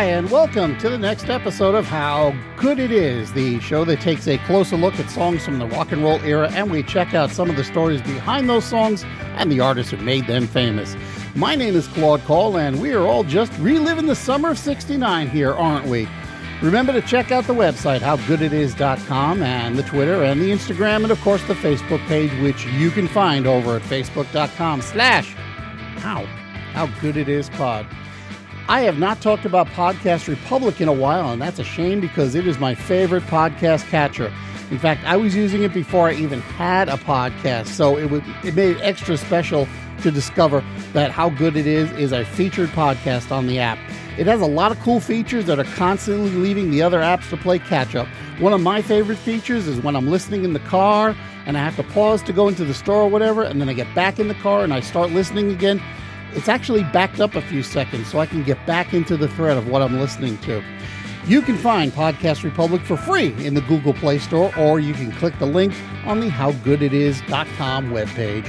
Hi, and welcome to the next episode of How Good It Is, the show that takes a closer look at songs from the rock and roll era and we check out some of the stories behind those songs and the artists who made them famous. My name is Claude Call, and we are all just reliving the summer of 69 here, aren't we? Remember to check out the website, howgooditis.com, and the Twitter and the Instagram, and of course the Facebook page, which you can find over at facebook.com slash how, how good it is pod. I have not talked about Podcast Republic in a while, and that's a shame because it is my favorite podcast catcher. In fact, I was using it before I even had a podcast, so it would it made it extra special to discover that how good it is is a featured podcast on the app. It has a lot of cool features that are constantly leaving the other apps to play catch up. One of my favorite features is when I'm listening in the car and I have to pause to go into the store or whatever, and then I get back in the car and I start listening again it's actually backed up a few seconds so I can get back into the thread of what I'm listening to. You can find Podcast Republic for free in the Google Play Store, or you can click the link on the howgooditis.com webpage.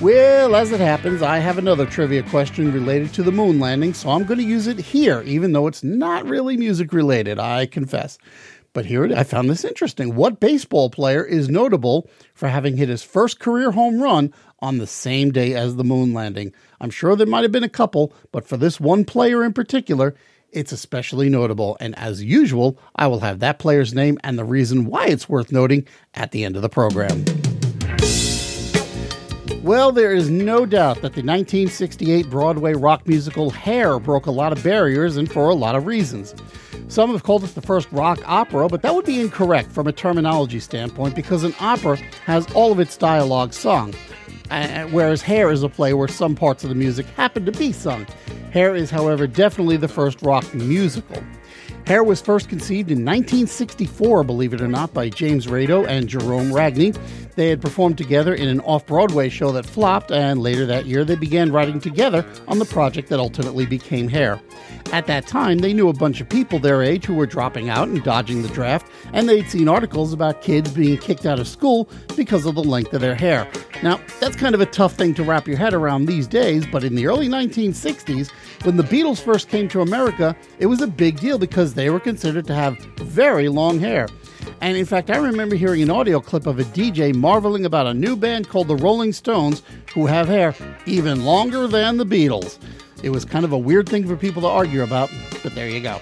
Well, as it happens, I have another trivia question related to the moon landing, so I'm going to use it here, even though it's not really music related, I confess. But here I found this interesting. What baseball player is notable for having hit his first career home run on the same day as the moon landing? I'm sure there might have been a couple, but for this one player in particular, it's especially notable. And as usual, I will have that player's name and the reason why it's worth noting at the end of the program. Well, there is no doubt that the 1968 Broadway rock musical Hair broke a lot of barriers and for a lot of reasons. Some have called it the first rock opera, but that would be incorrect from a terminology standpoint because an opera has all of its dialogue sung, Uh, whereas Hair is a play where some parts of the music happen to be sung. Hair is, however, definitely the first rock musical. Hair was first conceived in 1964, believe it or not, by James Rado and Jerome Ragni. They had performed together in an off Broadway show that flopped, and later that year they began writing together on the project that ultimately became Hair. At that time, they knew a bunch of people their age who were dropping out and dodging the draft, and they'd seen articles about kids being kicked out of school because of the length of their hair. Now, that's kind of a tough thing to wrap your head around these days, but in the early 1960s, when the Beatles first came to America, it was a big deal because they were considered to have very long hair. And in fact, I remember hearing an audio clip of a DJ marveling about a new band called the Rolling Stones who have hair even longer than the Beatles. It was kind of a weird thing for people to argue about, but there you go.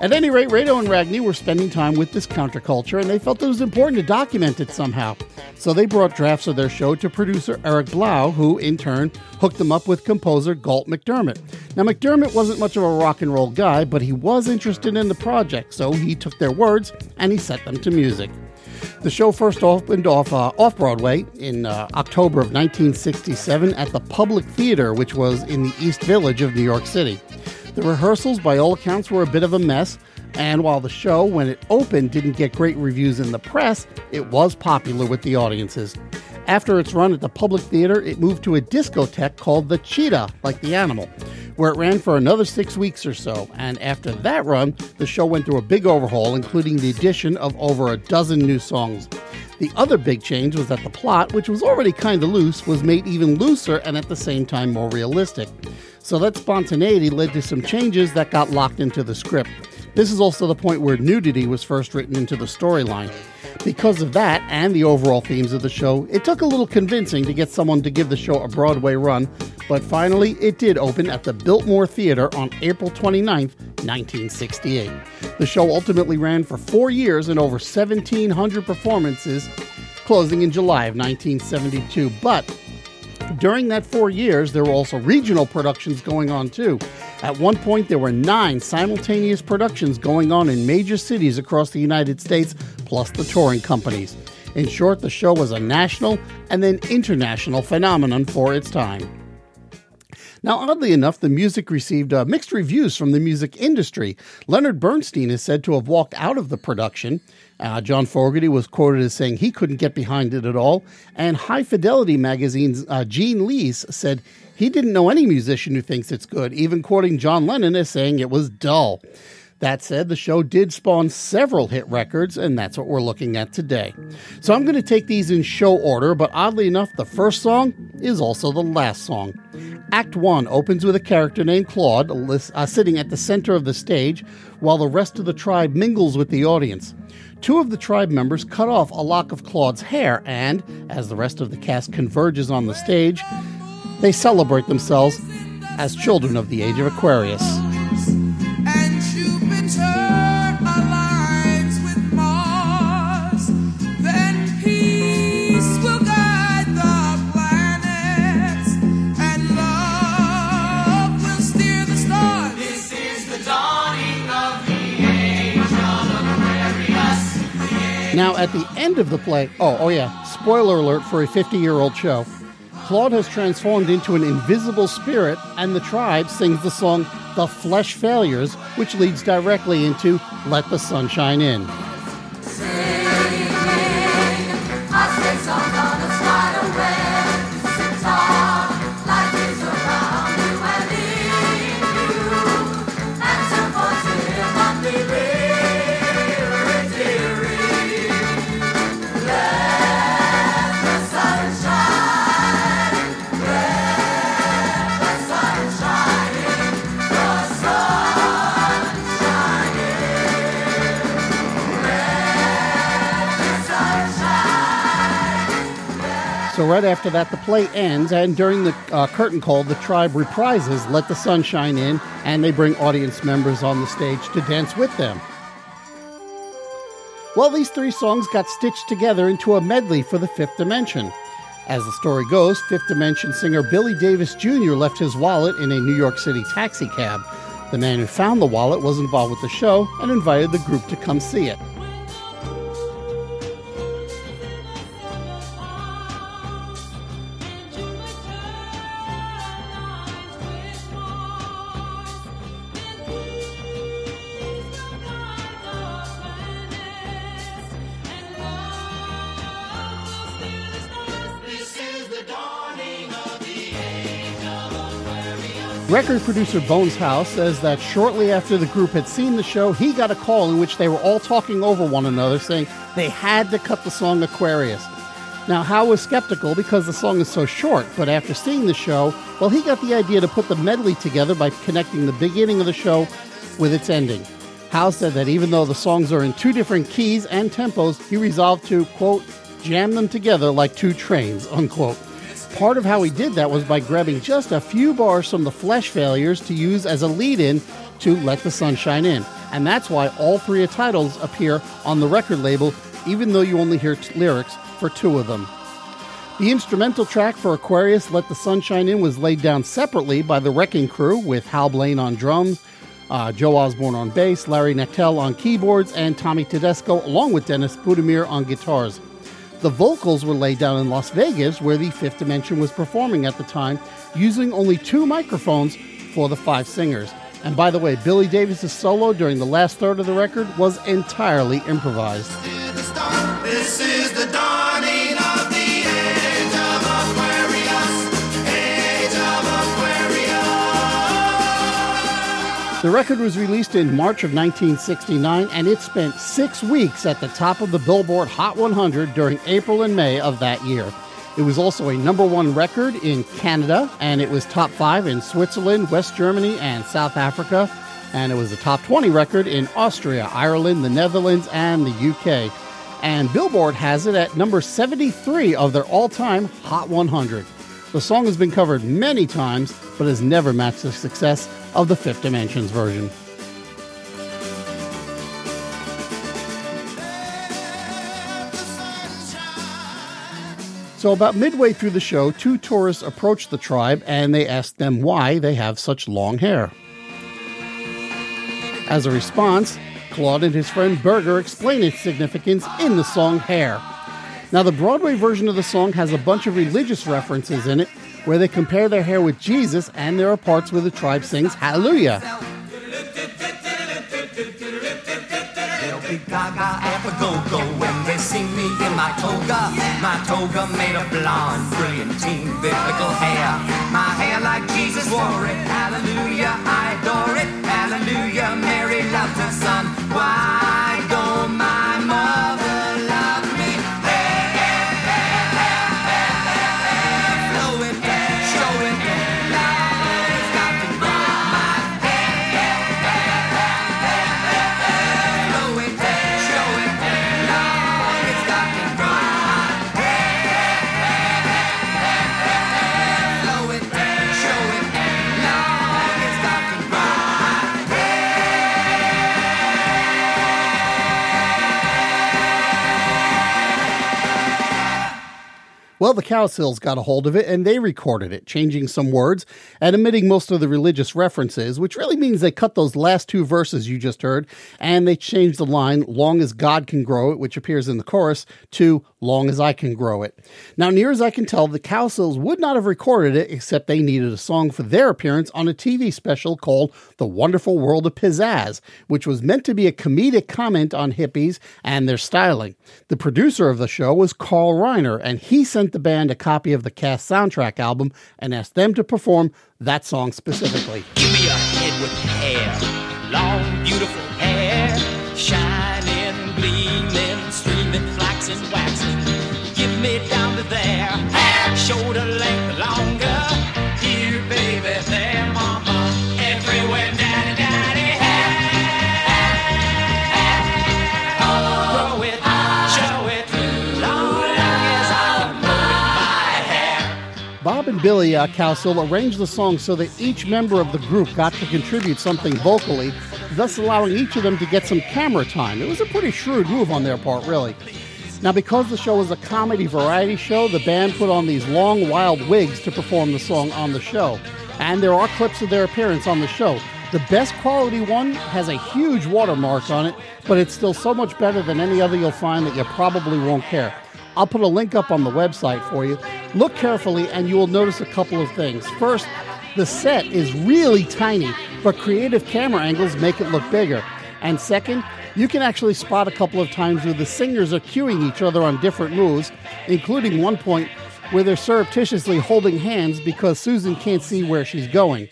At any rate, Rado and Ragni were spending time with this counterculture, and they felt it was important to document it somehow. So they brought drafts of their show to producer Eric Blau, who in turn hooked them up with composer Galt MacDermot. Now, MacDermot wasn't much of a rock and roll guy, but he was interested in the project, so he took their words and he set them to music. The show first opened off uh, off Broadway in uh, October of 1967 at the Public Theater, which was in the East Village of New York City. The rehearsals, by all accounts, were a bit of a mess, and while the show, when it opened, didn't get great reviews in the press, it was popular with the audiences. After its run at the Public Theater, it moved to a discotheque called the Cheetah, like the animal, where it ran for another six weeks or so. And after that run, the show went through a big overhaul, including the addition of over a dozen new songs. The other big change was that the plot, which was already kind of loose, was made even looser and at the same time more realistic. So that spontaneity led to some changes that got locked into the script. This is also the point where nudity was first written into the storyline. Because of that and the overall themes of the show, it took a little convincing to get someone to give the show a Broadway run, but finally it did open at the Biltmore Theater on April 29, 1968. The show ultimately ran for four years and over 1,700 performances, closing in July of 1972. But during that four years, there were also regional productions going on too. At one point, there were nine simultaneous productions going on in major cities across the United States, plus the touring companies. In short, the show was a national and then international phenomenon for its time. Now, oddly enough, the music received uh, mixed reviews from the music industry. Leonard Bernstein is said to have walked out of the production. Uh, John Fogerty was quoted as saying he couldn't get behind it at all. And High Fidelity magazine's uh, Gene Lees said he didn't know any musician who thinks it's good, even quoting John Lennon as saying it was dull. That said, the show did spawn several hit records, and that's what we're looking at today. So I'm going to take these in show order, but oddly enough, the first song is also the last song. Act 1 opens with a character named Claude uh, sitting at the center of the stage while the rest of the tribe mingles with the audience. Two of the tribe members cut off a lock of Claude's hair, and as the rest of the cast converges on the stage, they celebrate themselves as children of the age of Aquarius. Now, at the end of the play, oh, oh yeah, spoiler alert for a 50 year old show. Claude has transformed into an invisible spirit, and the tribe sings the song The Flesh Failures, which leads directly into Let the Sunshine In. So right after that, the play ends, and during the uh, curtain call, the tribe reprises "Let the Sun Shine In," and they bring audience members on the stage to dance with them. Well, these three songs got stitched together into a medley for the Fifth Dimension. As the story goes, Fifth Dimension singer Billy Davis Jr. left his wallet in a New York City taxicab. The man who found the wallet was involved with the show and invited the group to come see it. Record producer Bones Howe says that shortly after the group had seen the show, he got a call in which they were all talking over one another, saying they had to cut the song Aquarius. Now, Howe was skeptical because the song is so short, but after seeing the show, well, he got the idea to put the medley together by connecting the beginning of the show with its ending. Howe said that even though the songs are in two different keys and tempos, he resolved to, quote, jam them together like two trains, unquote. Part of how he did that was by grabbing just a few bars from the Flesh Failures to use as a lead in to Let the Sunshine In. And that's why all three titles appear on the record label, even though you only hear t- lyrics for two of them. The instrumental track for Aquarius, Let the Sunshine In, was laid down separately by the Wrecking Crew with Hal Blaine on drums, uh, Joe Osborn on bass, Larry Knechtel on keyboards, and Tommy Tedesco, along with Dennis Budimir on guitars. The vocals were laid down in Las Vegas, where the Fifth Dimension was performing at the time, using only two microphones for the five singers. And by the way, Billy Davis's solo during the last third of the record was entirely improvised. The record was released in March of 1969 and it spent six weeks at the top of the Billboard Hot 100 during April and May of that year. It was also a number one record in Canada and it was top five in Switzerland, West Germany, and South Africa. And it was a top 20 record in Austria, Ireland, the Netherlands, and the UK. And Billboard has it at number 73 of their all time Hot 100. The song has been covered many times, but has never matched the success of the Fifth Dimensions version. So, about midway through the show, two tourists approach the tribe and they ask them why they have such long hair. As a response, Claude and his friend Berger explain its significance in the song Hair. Now, the Broadway version of the song has a bunch of religious references in it where they compare their hair with Jesus, and there are parts where the tribe sings Hallelujah. See me in my toga. My toga made of blonde, brilliantine, biblical hair. My hair like Jesus wore it. Hallelujah, Well, the Cowsills got a hold of it and they recorded it, changing some words and omitting most of the religious references, which really means they cut those last two verses you just heard and they changed the line, long as God can grow it, which appears in the chorus, to long as I can grow it. Now, near as I can tell, the Cowsills would not have recorded it except they needed a song for their appearance on a TV special called The Wonderful World of Pizzazz, which was meant to be a comedic comment on hippies and their styling. The producer of the show was Carl Reiner, and he sent sent the band a copy of the cast soundtrack album and asked them to perform that song specifically. Give me a head with hair, long, beautiful hair, shining, gleaming, streaming, waxing. Give me down to there, hair, shoulder length, Billy uh, arranged the song so that each member of the group got to contribute something vocally, thus allowing each of them to get some camera time. It was a pretty shrewd move on their part, really. Now, because the show was a comedy variety show, the band put on these long, wild wigs to perform the song on the show. And there are clips of their appearance on the show. The best quality one has a huge watermark on it, but it's still so much better than any other you'll find that you probably won't care. I'll put a link up on the website for you. Look carefully, and you will notice a couple of things. First, the set is really tiny, but creative camera angles make it look bigger. And second, you can actually spot a couple of times where the singers are cueing each other on different moves, including one point where they're surreptitiously holding hands because Susan can't see where she's going.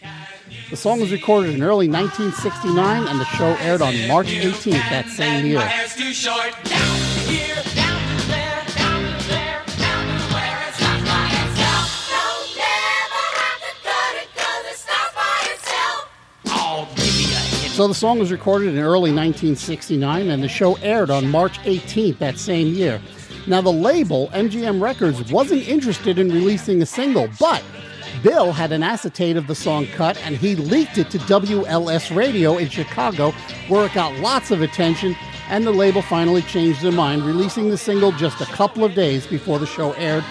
The song was recorded in early 1969 and the show aired on March 18th that same year. So the song was recorded in early 1969 and the show aired on March 18th that same year. Now the label, MGM Records, wasn't interested in releasing a single, but Bill had an acetate of the song cut and he leaked it to WLS Radio in Chicago where it got lots of attention and the label finally changed their mind, releasing the single just a couple of days before the show aired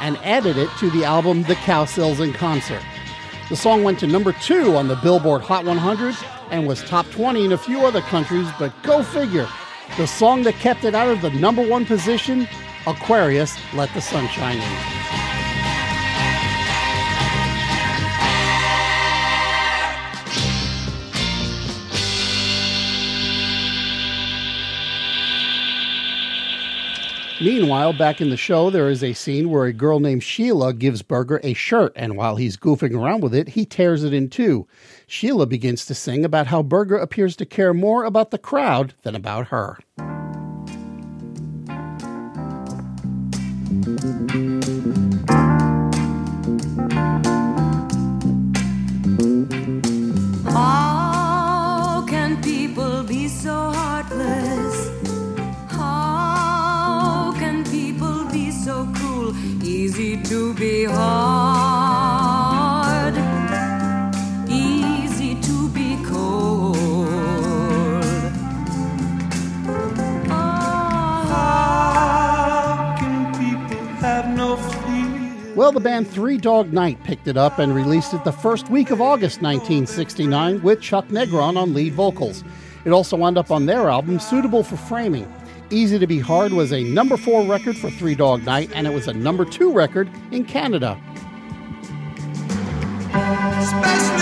and added it to the album The Cowsills in Concert. The song went to number two on the Billboard Hot 100 and was top 20 in a few other countries, but go figure. The song that kept it out of the number one position, Aquarius, Let the Sun Shine In. Meanwhile, back in the show, there is a scene where a girl named Sheila gives Berger a shirt, and while he's goofing around with it, he tears it in two. Sheila begins to sing about how Berger appears to care more about the crowd than about her. Well, the band Three Dog Night picked it up and released it the first week of August 1969 with Chuck Negron on lead vocals. It also wound up on their album, Suitable for Framing. Easy to Be Hard was a number four record for Three Dog Night, and it was a number two record in Canada. Especially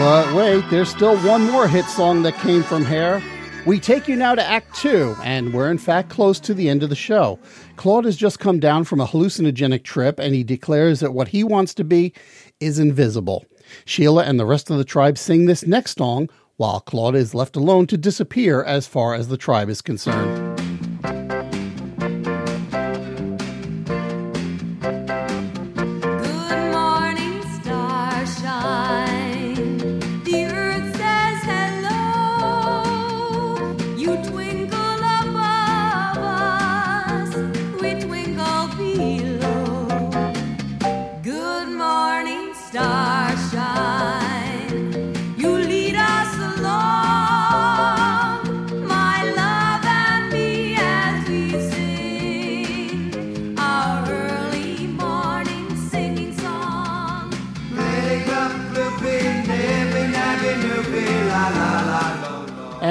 But wait, there's still one more hit song that came from Hair. We take you now to Act Two, and we're in fact close to the end of the show. Claude has just come down from a hallucinogenic trip, and he declares that what he wants to be is invisible. Sheila and the rest of the tribe sing this next song, while Claude is left alone to disappear as far as the tribe is concerned.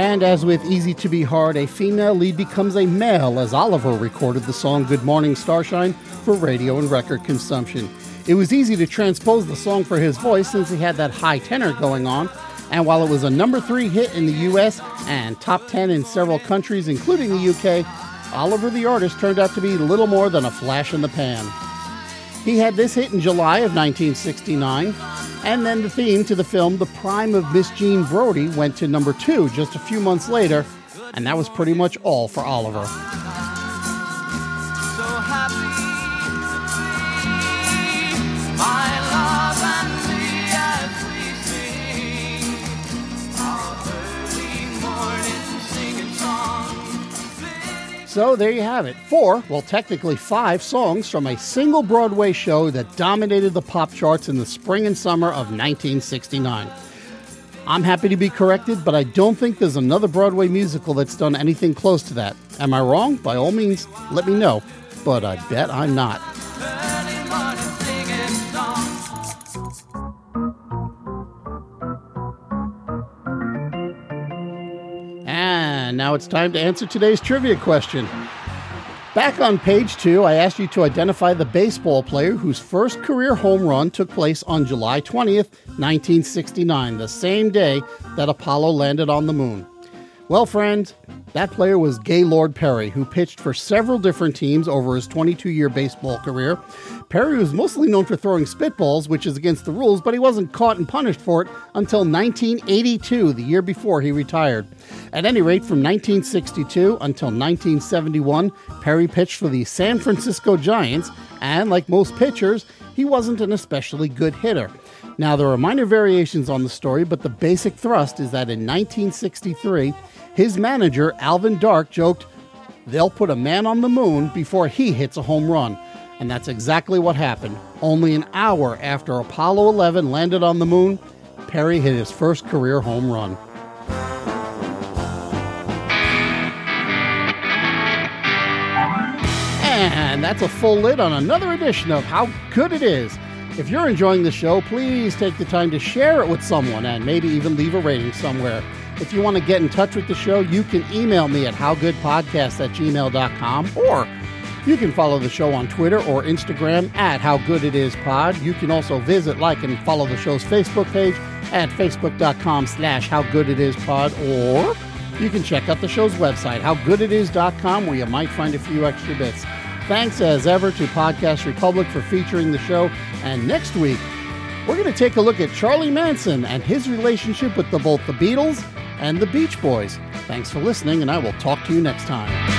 And as with Easy to Be Hard, a female lead becomes a male as Oliver recorded the song Good Morning Starshine for radio and record consumption. It was easy to transpose the song for his voice since he had that high tenor going on, and while it was a number three hit in the US and top 10 in several countries, including the UK, Oliver the artist turned out to be little more than a flash in the pan. He had this hit in July of 1969, and then the theme to the film The Prime of Miss Jean Brodie went to number two just a few months later, and that was pretty much all for Oliver. So there you have it. Four, well, technically five songs from a single Broadway show that dominated the pop charts in the spring and summer of 1969. I'm happy to be corrected, but I don't think there's another Broadway musical that's done anything close to that. Am I wrong? By all means, let me know. But I bet I'm not. Now it's time to answer today's trivia question. Back on page two, I asked you to identify the baseball player whose first career home run took place on July 20th, 1969, the same day that Apollo landed on the moon. Well, friends, that player was Gaylord Perry, who pitched for several different teams over his 22 year baseball career. Perry was mostly known for throwing spitballs, which is against the rules, but he wasn't caught and punished for it until 1982, the year before he retired. At any rate, from 1962 until 1971, Perry pitched for the San Francisco Giants, and like most pitchers, he wasn't an especially good hitter. Now, there are minor variations on the story, but the basic thrust is that in 1963, his manager, Alvin Dark, joked, They'll put a man on the moon before he hits a home run. And that's exactly what happened. Only an hour after Apollo 11 landed on the moon, Perry hit his first career home run. And that's a full lid on another edition of How Good It Is. If you're enjoying the show, please take the time to share it with someone and maybe even leave a rating somewhere. If you want to get in touch with the show, you can email me at howgoodpodcast at gmail.com or you can follow the show on Twitter or Instagram at How Good It Is Pod. You can also visit, like, and follow the show's Facebook page at facebook.com slash How Good It Is Pod. or you can check out the show's website, howgooditis.com, where you might find a few extra bits. Thanks as ever to Podcast Republic for featuring the show. And next week, we're going to take a look at Charlie Manson and his relationship with the, both the Beatles and the Beach Boys. Thanks for listening, and I will talk to you next time.